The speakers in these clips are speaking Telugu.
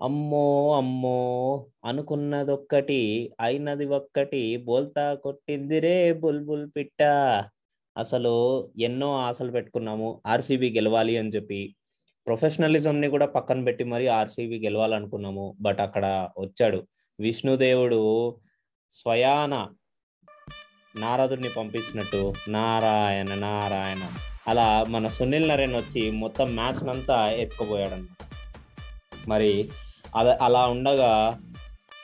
అమ్మో అమ్మో అనుకున్నదొక్కటి అయినది ఒక్కటి బోల్తా కొట్టిందిరే బుల్బుల్ పిట్ట. అసలు ఎన్నో ఆశలు పెట్టుకున్నాము ఆర్సీబీ గెలవాలి అని చెప్పి. ప్రొఫెషనలిజంని కూడా పక్కన పెట్టి మరి ఆర్సీబీ గెలవాలనుకున్నాము బట్ అక్కడ వచ్చాడు. విష్ణుదేవుడు స్వయాన నారదుడిని పంపించినట్టు నారాయణ నారాయణ అలా మన సునీల్ నరేన్ వచ్చి మొత్తం మ్యాచ్ అంతా ఎత్తుకుపోయాడు మరి అలా అలా ఉండగా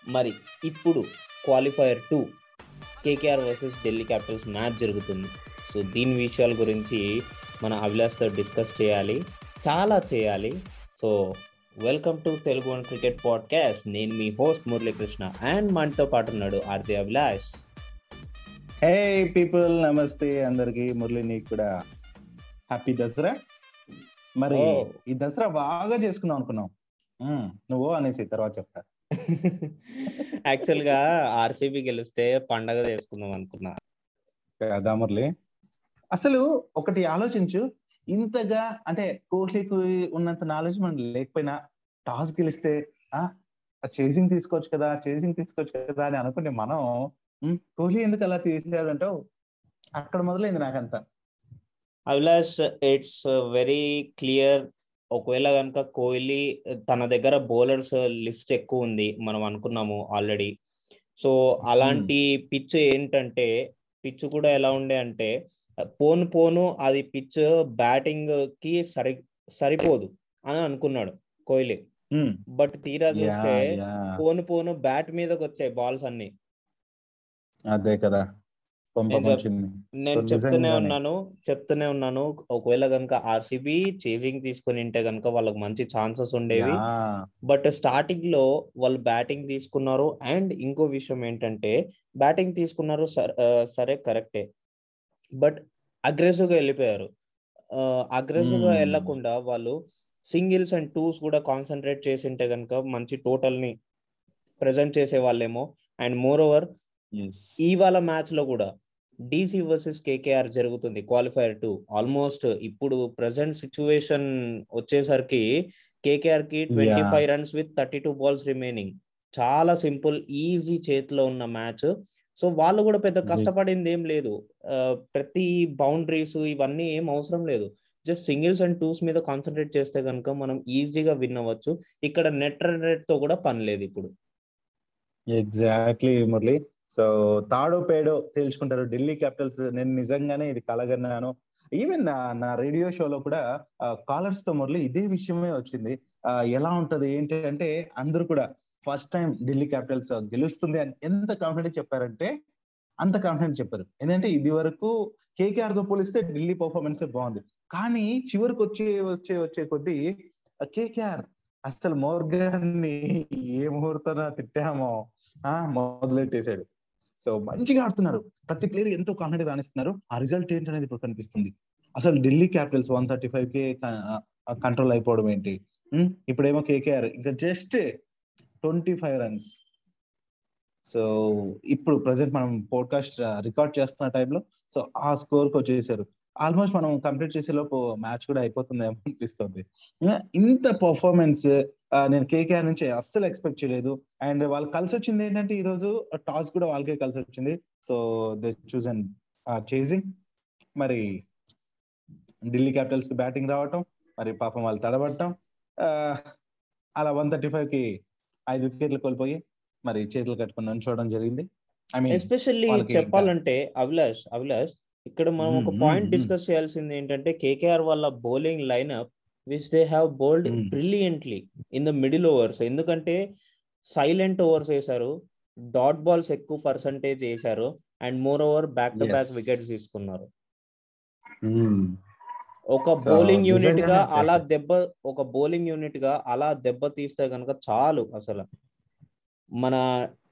మరి ఇప్పుడు qualifier two KKR versus Delhi Capitals match జరుగుతుంది. సో దీని విషయాల గురించి మన అభిలాష్తో డిస్కస్ చేయాలి చాలా చేయాలి. So welcome to Telugu one cricket podcast. నేను మీ హోస్ట్ మురళీకృష్ణ అండ్ మనతో పాటు ఉన్నాడు ఆర్తి అభిలాష్. హే పీపుల్ నమస్తే. అందరికి మురళి నీకు కూడా హ్యాపీ దసరా. మరి. ఈ దసరా బాగా చేసుకుందాం అనుకున్నాం. నువ్వు అనేసి తర్వాత చెప్తా. యాక్చువల్గా ఆర్సీబీ గెలిస్తే పండగ చేసుకుందాం అనుకున్నా. కదా మురళి? అసలు ఒకటి ఆలోచించు. ఇంతగా అంటే కోహ్లీకి ఉన్నంత నాలెడ్జ్ మనం లేకపోయినా టాస్ గెలిస్తే ఆ చేసింగ్ తీసుకోవచ్చు కదా చేసింగ్ తీసుకోవచ్చు కదా అని అనుకునే మనం కోహ్లీ ఎందుకు అలా తీసాడంటావు అక్కడ మొదలైంది నాకంతా. అభిలాష్ ఇట్స్ వెరీ క్లియర్ ఒకవేళ కనుక కోహ్లీ తన దగ్గర బౌలర్స్ లిస్ట్ ఎక్కువ ఉంది మనం అనుకున్నాము ఆల్రెడీ. సో అలాంటి పిచ్ ఏంటంటే పిచ్ కూడా ఎలా ఉండే అంటే పోను పోను అది పిచ్ బ్యాటింగ్కి సరి సరిపోదు అని అనుకున్నాడు కోహ్లీ. మ్మ్. బట్ తీరా చూస్తే. పోను పోను బ్యాట్ మీదకి వచ్చాయి బాల్స్ అన్ని. అదే కదా. నేను చెప్తూనే. ఉన్నాను చెప్తూనే ఉన్నాను ఒకవేళ కనుక ఆర్సీబీ చేజింగ్ తీసుకొని ఉంటే కనుక వాళ్ళకి మంచి ఛాన్సెస్ ఉండేవి. బట్ స్టార్టింగ్లో వాళ్ళు బ్యాటింగ్ తీసుకున్నారు అండ్ ఇంకో విషయం ఏంటంటే బ్యాటింగ్ తీసుకున్నారు సర్- కరెక్టే బట్ అగ్రెసివ్గా వెళ్ళిపోయారు అగ్రెసివ్గా. వెళ్ళకుండా వాళ్ళు సింగిల్స్ అండ్ టూస్ కూడా కాన్సన్ట్రేట్ చేసి ఉంటే కనుక మంచి టోటల్ని ప్రెజెంట్ చేసే వాళ్ళేమో అండ్ మోర్ ఓవర్ Yes. ఇవాళ మ్యాచ్లో కూడా డీసీ వర్సెస్ కేకేఆర్ జరుగుతుంది క్వాలిఫైర్ టూ ఆల్మోస్ట్ ఇప్పుడు ప్రజెంట్ సిచ్యువేషన్ వచ్చేసరికి కేకేఆర్కి twenty. Five runs with thirty two balls remaining చాలా సింపుల్ ఈజీ చేతిలో ఉన్న మ్యాచ్ సో వాళ్ళు కూడా పెద్ద. కష్టపడింది ఏం లేదు. ప్రతి బౌండరీస్ ఇవన్నీ ఏం అవసరం లేదు. జస్ట్ సింగిల్స్ అండ్ టూస్ మీద కాన్సన్ట్రేట్ చేస్తే కనుక మనం ఈజీగా విన్ అవ్వచ్చు. ఇక్కడ నెట్ రన్ రేట్తో కూడా పని లేదు ఇప్పుడు. ఎగ్జాక్ట్లీ మురళి. సో తాడో పేడో తేల్చుకుంటారు. ఢిల్లీ క్యాపిటల్స్ నేను నిజంగానే ఇది కలగన్నాను. ఈవెన్ నా నా రేడియో షోలో కూడా కాలర్స్తో మురళి ఇదే విషయమే వచ్చింది. ఎలా ఉంటది ఏంటి అంటే అందరూ కూడా ఫస్ట్ టైం ఢిల్లీ క్యాపిటల్స్ గెలుస్తుంది అని ఎంత కాన్ఫిడెంట్ చెప్పారంటే అంత కాన్ఫిడెంట్ చెప్పారు. ఎందుకంటే ఇది వరకు కేకేఆర్తో పోలిస్తే ఢిల్లీ పర్ఫార్మెన్స్ బాగుంది. కానీ చివరికి వచ్చే వచ్చే వచ్చే కొద్దీ కేకేఆర్ అసలు మోర్గన్ని ఏ ముహూర్తాన తిట్టామో ఆ మొదలెట్టేశాడు. సో మంచిగా ఆడుతున్నారు. ప్రతి ప్లేయర్ ఎంతో కాన్ఫిడెంట్ రాణిస్తున్నారు. ఆ రిజల్ట్ ఏంటనేది ఇప్పుడు కనిపిస్తుంది. అసలు Delhi Capitals one thirty five కే కంట్రోల్ అయిపోవడం ఏంటి? ఇప్పుడేమో కేకేఆర్. ఇంకా just twenty five runs. So ఇప్పుడు ప్రజెంట్ మనం పోడ్కాస్ట్ రికార్డ్ చేస్తున్న టైంలో సో ఆ స్కోర్కి వచ్చేసారు. ఆల్మోస్ట్ మనం కంప్లీట్ చేసే లోపు మ్యాచ్ కూడా అయిపోతుందేమో అనిపిస్తుంది. ఇంత పర్ఫార్మెన్స్ నేను కేకేఆర్ నుంచి అస్సలు ఎక్స్పెక్ట్ చేయలేదు. అండ్ వాళ్ళు కలిసి వచ్చింది ఏంటంటే ఈ రోజు టాస్ కూడా వాళ్ళకే కలిసి వచ్చింది so they chose and chasing. మరి ఢిల్లీ క్యాపిటల్స్కి బ్యాటింగ్ రావటం మరి పాపం వాళ్ళు తడబడటం అలా వన్ థర్టీ ఫైవ్కి ఐదు వికెట్లు కోల్పోయి మరి చేతులు కట్టుకుని నుంచోవడం జరిగింది. ఐ మీన్ ఎస్పెషల్లీ చెప్పాలంటే అభిలాష్ అభిలాష్ ఇక్కడ మనం ఒక పాయింట్ మ్మ్, డిస్కస్ చేయాల్సింది ఏంటంటే కేకేఆర్ వాళ్ళ bowling lineup which they have bowled. Brilliantly in the middle overs ఎందుకంటే సైలెంట్ ఓవర్స్ వేశారు డాట్ బాల్స్ ఎక్కువ పర్సంటేజ్ వేశారు and more over back to back. Wickets తీసుకున్నారు మ్మ్. ఒక బౌలింగ్ యూనిట్గా అలా. దెబ్బ ఒక బౌలింగ్ యూనిట్గా అలా దెబ్బ తీస్తే కనుక చాలు అసలు మన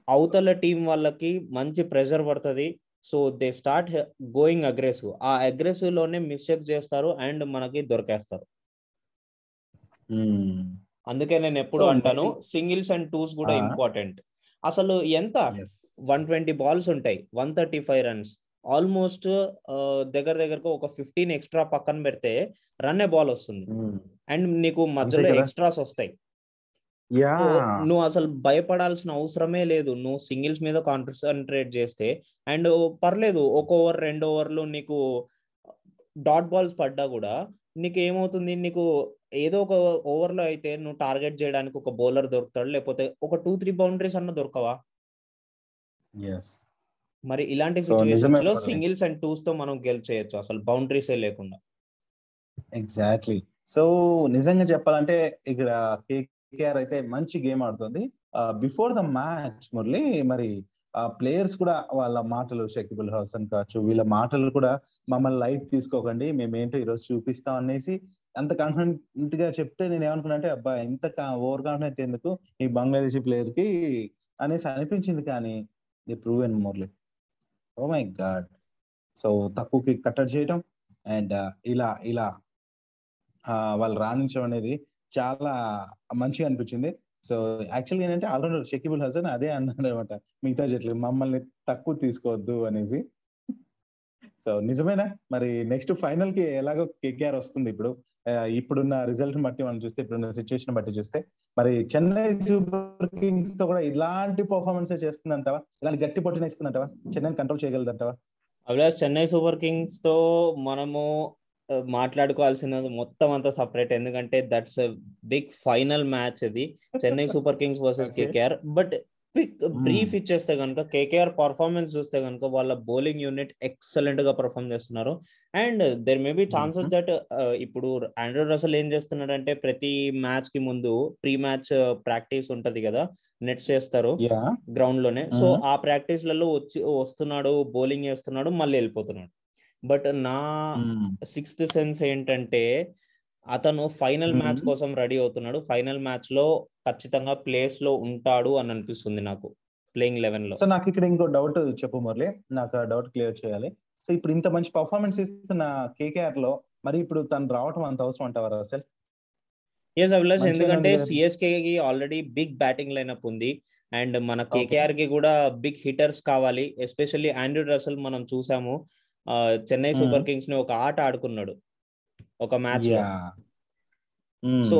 అవతల టీం వాళ్ళకి మంచి ప్రెషర్ పడుతుంది so they start going aggressive ఆ అగ్రెసివ్లోనే మిస్టేక్ చేస్తారు అండ్ మనకి దొరికేస్తారు. అందుకే నేను ఎప్పుడు అంటాను సింగిల్స్ అండ్ టూస్ కూడా. ఇంపార్టెంట్ అసలు ఎంత. వన్ ట్వంటీ బాల్స్ ఉంటాయి one thirty five runs almost దగ్గర దగ్గరకు ఒక ఫిఫ్టీన్ ఎక్స్ట్రా పక్కన పెడితే రన్ ఏ బాల్ వస్తుంది మ్మ్. అండ్ నీకు మధ్యలో. ఎక్స్ట్రాస్ వస్తాయి నువ్వు అసలు భయపడాల్సిన అవసరమే లేదు నువ్వు సింగిల్స్ మీద కాన్సన్ట్రేట్ చేస్తే అండ్ పర్లేదు ఒక ఓవర్ రెండు ఓవర్లు నీకు డాట్ బాల్స్ పడ్డా కూడా నీకు ఏమవుతుంది నీకు ఏదో ఒక ఓవర్లో అయితే నువ్వు టార్గెట్ చేయడానికి ఒక బౌలర్ దొరుకుతాడు లేకపోతే ఒక టూ త్రీ బౌండరీస్ అన్న దొరకవా? మరి ఇలాంటి సిచ్యువేషన్స్లో. సింగిల్స్ అండ్ టూస్తో మనం గెలిచేయచ్చు. అసలు బౌండరీసే లేకుండా. ఎగ్జాక్ట్లీ సో నిజంగా చెప్పాలంటే ఇక్కడ కేకేఆర్ అయితే మంచి గేమ్ ఆడుతుంది. బిఫోర్ ద మ్యాచ్ మురళి మరి ప్లేయర్స్ కూడా వాళ్ళ మాటలు షకీబుల్ హసన్ కావచ్చు వీళ్ళ మాటలు కూడా మమ్మల్ని లైట్ తీసుకోకండి మేము ఏంటో ఈరోజు చూపిస్తాం అనేసి అంత కాన్ఫిడెంట్గా చెప్తే నేను ఏమనుకున్నా అంటే అబ్బా ఇంత ఓవర్ కాన్ఫిడెంట్ ఎందుకు ఈ బంగ్లాదేశీ ప్లేయర్కి అనేసి అనిపించింది కానీ the prove and Murali oh my god so తక్కువకి కట్టడి చేయడం అండ్ ఇలా ఇలా వాళ్ళు రాణించడం అనేది చాలా మంచిగా అనిపించింది. సో యాక్చువల్గా ఏంటంటే ఆల్రౌండర్ షకీబుల్ హసన్ అదే అన్నాడు అనమాట మిగతా జట్లు మమ్మల్ని తక్కువ తీసుకోవద్దు అనేసి. సో నిజమేనా? మరి నెక్స్ట్ ఫైనల్కి ఎలాగో కేకేఆర్ వస్తుంది ఇప్పుడు. ఇప్పుడున్న రిజల్ట్ బట్టి మనం చూస్తే ఇప్పుడున్న సిచ్యువేషన్ బట్టి చూస్తే. మరి చెన్నై సూపర్ కింగ్స్తో కూడా ఇలాంటి పర్ఫార్మెన్స్ చేస్తుందంటావా? ఇలాంటి గట్టి పొట్టిన ఇస్తుందంటావా? చెన్నై కంట్రోల్ చేయగలదంటావా? అభిలాష్ చెన్నై సూపర్ కింగ్స్తో మనము మాట్లాడుకోవాల్సినది మొత్తం అంతా సపరేట్ ఎందుకంటే దట్స్ బిగ్ ఫైనల్ మ్యాచ్ ఇది. Chennai super kings versus. KKR but quick brief Hmm. ఇచ్చేస్తే కనుక కేకేఆర్ పర్ఫార్మెన్స్ చూస్తే కనుక వాళ్ళ బౌలింగ్ యూనిట్ ఎక్సలెంట్గా పర్ఫార్మ్ చేస్తున్నారు. And there may be chances that ఇప్పుడు ఆండ్రూ రసల్ ఏం చేస్తున్నాడంటే ప్రతి మ్యాచ్కి ముందు ప్రీ మ్యాచ్ ప్రాక్టీస్ ఉంటది కదా నెట్స్ చేస్తారు గ్రౌండ్లోనే. So Mhm. ఆ ప్రాక్టీస్లలో వచ్చి వస్తున్నాడు బౌలింగ్ చేస్తున్నాడు మళ్ళీ వెళ్ళిపోతున్నాడు. బట్ నా సిక్స్త్ సెన్స్ ఏంటంటే అతను ఫైనల్ మ్యాచ్. కోసం రెడీ అవుతున్నాడు. ఫైనల్ మ్యాచ్లో ఖచ్చితంగా ప్లేస్లో ఉంటాడు అని అనిపిస్తుంది నాకు ప్లేయింగ్ లెవెన్లో సో నాకు ఇక్కడ ఇంకో డౌట్ చెప్పు మురళి. నాకు ఆ డౌట్ క్లియర్ చేయాలి. సో ఇప్పుడు ఇంత మంచి పర్ఫార్మెన్స్ ఇస్తున్న కేకేఆర్లో మరి ఇప్పుడు తను రావటం అంత అవసరం అంటావారా అసలు ఎస్ అభిలాష్ ఎందుకంటే. సిఎస్కే కి ఆల్రెడీ బిగ్ బ్యాటింగ్ లైనప్ ఉంది. అండ్ మన. కేకేఆర్కి కూడా బిగ్ హిట్టర్స్ కావాలి. ఎస్పెషల్లీ ఆండ్రూ రసల్ మనం చూసాము. చెన్నై సూపర్. కింగ్స్ని ఒక ఆట ఆడుకున్నాడు ఒక మ్యాచ్లో సో.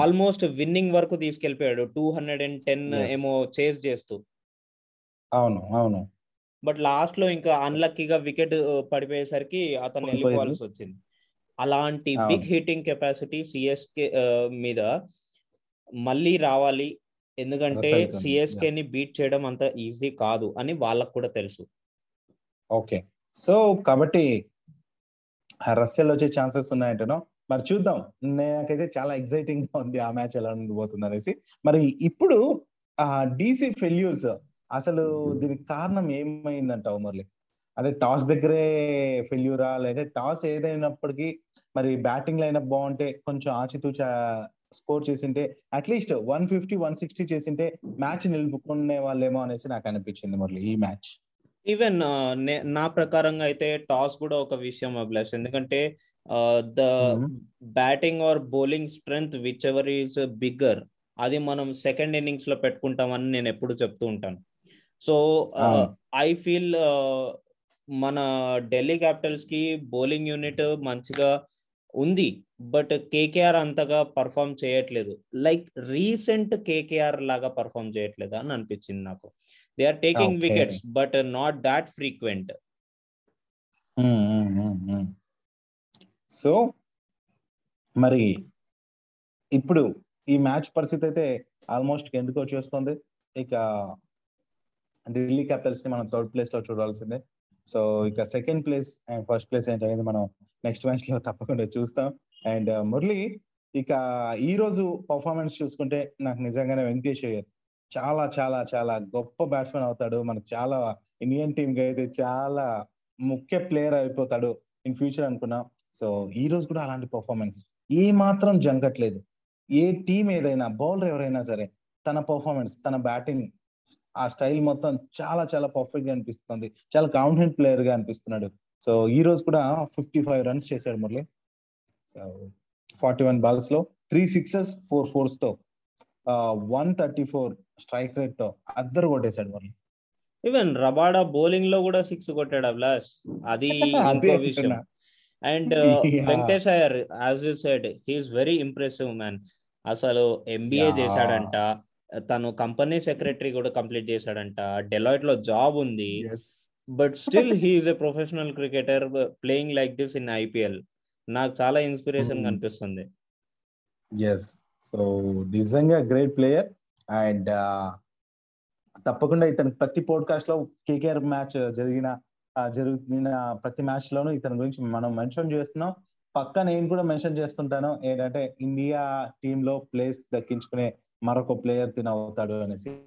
ఆల్మోస్ట్ విన్నింగ్ వరకు తీసుకెళ్ళిపోయాడు టూ హండ్రెడ్ అండ్ టెన్. ఏమో చేస్ చేస్తూ అవును అవును బట్ లాస్ట్లో ఇంకా అన్లక్కీగా వికెట్ పడిపోయేసరికి అతను. వెళ్ళిపోవాల్సి వచ్చింది అలాంటి. బిగ్ హిట్టింగ్ కెపాసిటీ సిఎస్కే మీద మళ్ళీ రావాలి ఎందుకంటే. సిఎస్కే ని బీట్ చేయడం అంత ఈజీ కాదు అని వాళ్ళకు కూడా తెలుసు ఓకే సో కాబట్టి రష్యాలో వచ్చే ఛాన్సెస్ ఉన్నాయంటేనో మరి చూద్దాం. నాకైతే చాలా ఎక్సైటింగ్గా ఉంది ఆ మ్యాచ్ ఎలా ఉండబోతుంది అనేసి మరి ఇప్పుడు ఆ డీసీ ఫెల్యూర్స్ అసలు దీనికి కారణం ఏమైందంటావు మురళి అంటే టాస్ దగ్గరే ఫెల్యూరా లేదా టాస్ ఏదైనప్పటికీ మరి బ్యాటింగ్ లైనప్ బాగుంటే కొంచెం ఆచితూచా స్కోర్ చేసింటే at least one fifty one sixty చేసింటే మ్యాచ్ నిలుపుకునే వాళ్ళేమో అనేసి నాకు అనిపించింది మురళి ఈ మ్యాచ్ ఈవెన్ నా ప్రకారంగా అయితే టాస్ కూడా ఒక విషయం అభిలాష్ ఎందుకంటే the. Batting or bowling strength whichever is bigger అది మనం సెకండ్ ఇన్నింగ్స్లో పెట్టుకుంటామని నేను ఎప్పుడు చెప్తూ ఉంటాను సో. ఐ ఫీల్ మన ఢిల్లీ క్యాపిటల్స్కి బౌలింగ్ యూనిట్ మంచిగా ఉంది బట్ కేకేఆర్ అంతగా పర్ఫామ్ చేయట్లేదు లైక్ రీసెంట్ కేకేఆర్ లాగా పర్ఫామ్ చేయట్లేదు అని అనిపించింది నాకు they are taking Okay. Wickets but not that frequent so మరి ఇప్పుడు ఈ మ్యాచ్ పరిస్థితి అయితే ఆల్మోస్ట్ ఎందుకు వచ్చేస్తుంది? ఇక ఢిల్లీ క్యాపిటల్స్ని మనం థర్డ్ ప్లేస్లో చూడాల్సిందే. సో ఇక second place and first place ఏంటనేది మనం నెక్స్ట్ మ్యాచ్లో తప్పకుండా చూస్తాం. అండ్ మురళి ఇక ఈ రోజు పర్ఫార్మెన్స్ చూసుకుంటే నాకు నిజంగానే వెంకటేష్ అయ్యర్ చాలా చాలా చాలా గొప్ప బ్యాట్స్మెన్ అవుతాడు. మనకు చాలా ఇండియన్ టీమ్కి అయితే చాలా ముఖ్య ప్లేయర్ అయిపోతాడు ఇన్ ఫ్యూచర్ అనుకున్నాం. సో ఈ రోజు కూడా అలాంటి పర్ఫార్మెన్స్ ఏ మాత్రం జంకట్లేదు. ఏ టీం ఏదైనా బౌలర్ ఎవరైనా సరే తన పర్ఫార్మెన్స్ తన బ్యాటింగ్ ఆ స్టైల్ మొత్తం చాలా చాలా పర్ఫెక్ట్గా అనిపిస్తుంది. చాలా కాన్ఫిడెంట్ ప్లేయర్గా అనిపిస్తున్నాడు. సో ఈ రోజు కూడా ఫిఫ్టీ ఫైవ్ రన్స్ చేశాడు మురళి. సో ఫార్టీ వన్ బాల్స్లో త్రీ సిక్సెస్ ఫోర్ ఫోర్స్తో వన్ థర్టీ ఫోర్ స్ట్రైక్ రేట్తో అద్దరు కొట్టేశాడు మురళి ఈవెన్ రబాడా బౌలింగ్లో కూడా సిక్స్ కొట్టాడు అభిలాష్. అది ఇంకో విషయం. And. Venkatesh Iyer as you said he's very impressive man అసలు ఎంబీఏ. చేశాడంట. తను కంపెనీ సెక్రటరీ కూడా కంప్లీట్ చేశాడంట. డెలాయిట్లో జాబ్ ఉంది but still he's a professional cricketer playing like this in IPL నాకు చాలా ఇన్స్పిరేషన్ Hmm. కనిపిస్తుంది. ఎస్ సో నిజంగా గ్రేట్ ప్లేయర్. అండ్ తప్పకుండా ఇతను ప్రతి పోడ్కాస్ట్లో కేకేఆర్ మ్యాచ్ జరిగిన జరుగుతున్న ప్రతి మ్యాచ్ లోనూ ఇతని గురించి మనం మెన్షన్ చేస్తున్నాం. పక్క నేను కూడా మెన్షన్ చేస్తుంటాను. ఏంటంటే ఇండియా టీమ్లో ప్లేస్ దక్కించుకునే మరొక ప్లేయర్ తిన అవుతాడు అనేసి.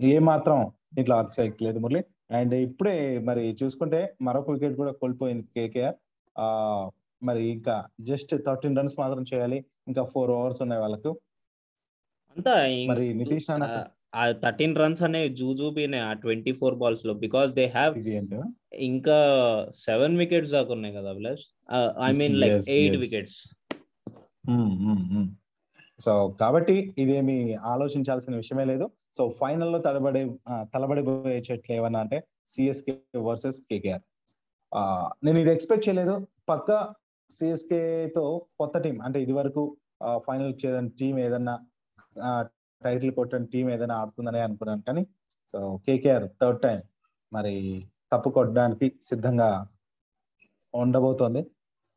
ఏ మాత్రం ఇట్లా అతిశయక్ లేదు మురళి. అండ్ ఇప్పుడే మరి చూసుకుంటే మరొక వికెట్ కూడా కోల్పోయింది కేకేఆర్. ఆ మరి ఇంకా జస్ట్ థర్టీన్ రన్స్ మాత్రం చేయాలి. ఇంకా ఫోర్ ఓవర్స్ ఉన్నాయి వాళ్ళకు. అంతా మరి నితీష్ ఆ థర్టీన్ రన్స్ అనేవి జూజూబీనే ఆ ట్వంటీ ఫోర్ బాల్స్లో. బికాస్ దే హ్యావ్ ఇంకా సెవెన్ వికెట్స్ దాకా ఉన్నాయి కదా Abhilash? I mean like eight. Wickets so కాబట్టి ఇదేమి ఆలోచించాల్సిన విషయమే లేదు. సో ఫైనల్లో తడబడే ఆ, తలబడిపోయే చెట్లు ఏమన్నా అంటే సిఎస్కే వర్సెస్ కేకేఆర్ నేను ఇది ఎక్స్పెక్ట్ చేయలేదు. పక్క సిఎస్కే తో కొత్త టీం అంటే ఇది వరకు ఫైనల్ చేయడం టీం ఏదన్నా టైటిల్ కొట్టిన టీం ఏదైనా ఆడుతుందని అనుకున్నాను కానీ సో కేకేఆర్ థర్డ్ టైం మరి కప్పు కొట్టడానికి సిద్ధంగా ఉండబోతోంది.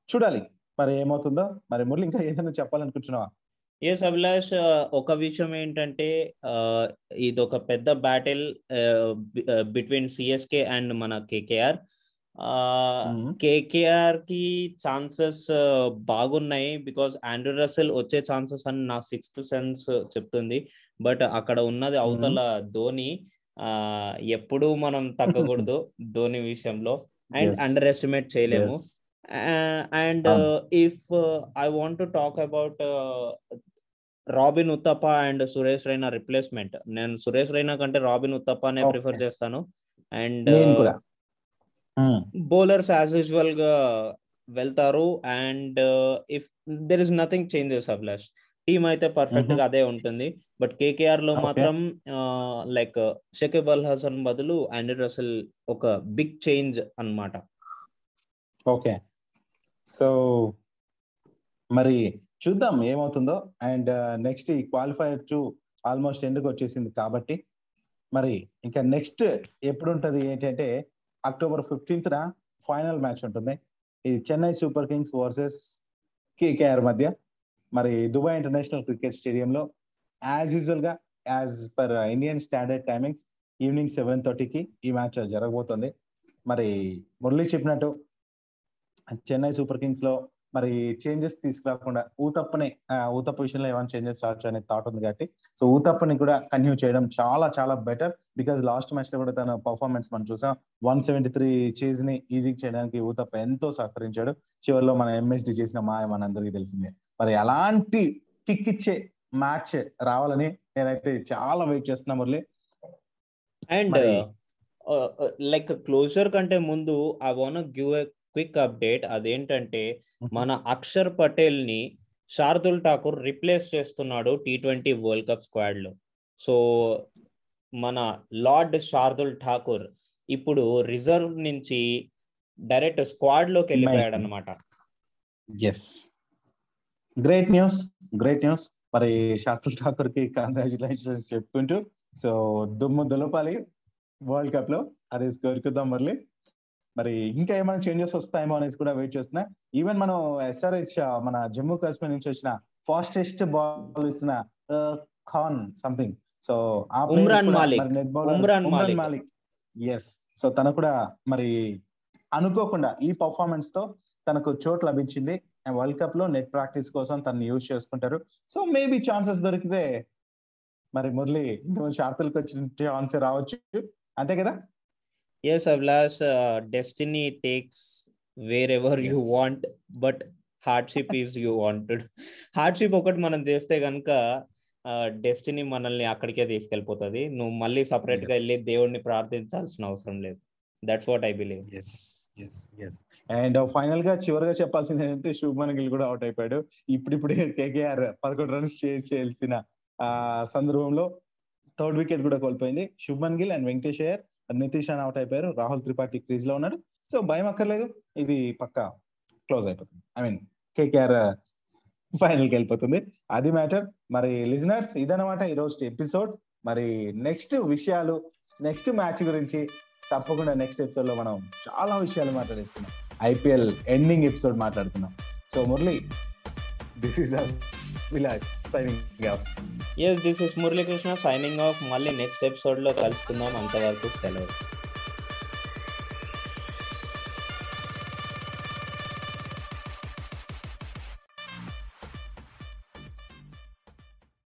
చూడాలి మరి ఏమవుతుందో. మరి మురళి ఇంకా ఏదైనా చెప్పాలనుకుంటున్నావా? ఎస్ అభిలాష్ ఒక విషయం ఏంటంటే ఇది ఒక పెద్ద బ్యాటిల్ బిట్వీన్ సిఎస్కే అండ్ మన కేకేఆర్. కేకేఆర్కి ఛాన్సెస్ బాగున్నాయి బికాస్ ఆండ్రూ రసెల్ వచ్చే ఛాన్సెస్ అని నా సిక్స్త్ సెన్స్ చెప్తుంది బట్ అక్కడ ఉన్నది అవతల ధోని ఎప్పుడు మనం తగ్గకూడదు ధోని విషయంలో అండ్. అండర్ ఎస్టిమేట్ చేయలేము. And. If I want to talk about Robin Uthappa and Suresh Raina replacement నేను సురేష్ రైనా కంటే రాబిన్ ఉత్తప్పనే. ప్రిఫర్ చేస్తాను అండ్. బౌలర్స్ యాజ్ యూజువల్గా వెళ్తారు and if there is nothing changes Abhilash. Team అయితే పర్ఫెక్ట్. గా అదే ఉంటుంది. బట్ కేకేఆర్లో. మాత్రం లైక్ షకీబ్ అల్ హసన్ బదులు ఆండ్రీ రసెల్ ఒక బిగ్ చేంజ్ అన్నమాట. ఓకే. సో మరి చూద్దాం ఏమవుతుందో. అండ్ నెక్స్ట్ ఈ క్వాలిఫైర్ టు ఆల్మోస్ట్ ఎండ్కి వచ్చేసింది కాబట్టి మరి ఇంకా నెక్స్ట్ ఎప్పుడు ఉంటది ఏంటంటే అక్టోబర్ ఫిఫ్టీన్త్ న ఫైనల్ మ్యాచ్ ఉంటుంది. ఇది Chennai super kings versus KKR మధ్య. మరి దుబాయ్ ఇంటర్నేషనల్ క్రికెట్ స్టేడియంలో యాజ్ యూజువల్గా as per Indian standard timings evening seven థర్టీకి ఈ మ్యాచ్ జరగబోతుంది. మరి మురళి చెప్పినట్టు చెన్నై సూపర్ కింగ్స్లో మరి చేంజెస్ తీసుకురాకుండా ఊతప్పని ఊతప్ప విషయంలో ఏమైనా చేంజెస్ రావచ్చు అనే థాట్ ఉంది కాబట్టి. సో ఊతప్పని కూడా కంటిన్యూ చేయడం చాలా చాలా బెటర్ బికాస్ లాస్ట్ మ్యాచ్లో కూడా తన పర్ఫార్మెన్స్ మనం చూసాం. వన్ సెవెంటీ త్రీ చేజ్ని ఈజీ చేయడానికి ఊతప్ప ఎంతో సహకరించాడు. చివరిలో మన ఎంఎస్డి చేసిన మాయ మనందరికీ తెలిసిందే. మరి అలాంటి కిక్ ఇచ్చే మ్యాచ్ రావాలని నేనైతే చాలా వెయిట్ చేస్తున్నా మురళి. అండ్ లైక్ క్లోజర్ కంటే ముందు I want give a quick update అదేంటంటే మన అక్షర్ పటేల్ని శార్దుల్ ఠాకూర్ రిప్లేస్ చేస్తున్నాడు టీ ట్వంటీ వరల్డ్ కప్ స్క్వాడ్లో సో మన లార్డ్ శార్దుల్ ఠాకూర్ ఇప్పుడు రిజర్వ్ నుంచి డైరెక్ట్ స్క్వాడ్లోకి వెళ్ళిపోయాడు అనమాట yes great news great news మరి శార్దుల్ ఠాకూర్కి కంగ్రాచులేషన్స్ చెప్పుకుంటూ సో దుమ్ము దులపాలి వరల్డ్ కప్లో అది కోరుకుందాం మళ్ళీ మరి ఇంకా ఏమైనా చేంజెస్ వస్తాయేమో అనేసి కూడా వెయిట్ చేస్తున్నా. ఈవెన్ మనం ఎస్ఆర్హెచ్ మన జమ్మూ కాశ్మీర్ నుంచి వచ్చిన ఫాస్టెస్ట్ బాల్ ఇస్తున్న ఖాన్ సంథింగ్ సో ఆ కూడా మాలిక్. ఉమ్రాన్ ఎస్ సో తను కూడా మరి అనుకోకుండా ఈ పర్ఫార్మెన్స్తో తనకు చోటు లభించింది. వరల్డ్ కప్లో నెట్ ప్రాక్టీస్ కోసం తను యూజ్ చేసుకుంటారు. సో మేబీ ఛాన్సెస్ దొరికితే మరి మురళి ఇంకొంచెం షార్తులకు వచ్చిన ఛాన్స్ రావచ్చు. అంతే కదా? Abhilash destiny takes wherever you Yes. Want but hardship is you wanted hardship ఒకటి మనం చేస్తే కనుక డెస్టినీ మనల్ని అక్కడికే తీసుకెళ్ళిపోతుంది. నువ్వు మళ్ళీ సపరేట్గా Yes. వెళ్ళి దేవుడిని ప్రార్థించాల్సిన అవసరం లేదు. That's what I believe and ఫైనల్గా చివరిగా చెప్పాల్సింది ఏంటంటే శుభ్మన్ గిల్ కూడా అవుట్ అయిపోయాడు. ఇప్పుడిప్పుడే కేకేఆర్ పదకొండు రన్స్ చేయాల్సిన సందర్భంలో థర్డ్ వికెట్ కూడా కోల్పోయింది. శుభ్మన్ గిల్ అండ్ వెంకటేష్ అయ్యర్ నితీష్ అని అవుట్ అయిపోయారు. రాహుల్ త్రిపాఠి క్రీజ్లో ఉన్నాడు. సో భయం అక్కర్లేదు. ఇది పక్కా క్లోజ్ అయిపోతుంది. ఐ మీన్ కేకేఆర్ uh, ఫైనల్కి వెళ్ళిపోతుంది. అది మ్యాటర్. మరి లిజనర్స్ ఇదనమాట ఈ రోజు ఎపిసోడ్. మరి నెక్స్ట్ విషయాలు నెక్స్ట్ మ్యాచ్ గురించి తప్పకుండా నెక్స్ట్ ఎపిసోడ్లో మనం చాలా విషయాలు మాట్లాడేసుకున్నాం ఐపీఎల్ ఎండింగ్ ఎపిసోడ్ మాట్లాడుతున్నాం so Murali this is విలాజ్ signing off yes this is Muralikrishna signing off మళ్ళీ నెక్స్ట్ ఎపిసోడ్లో కలుసుకుందాం. అంతవరకు సెలవు.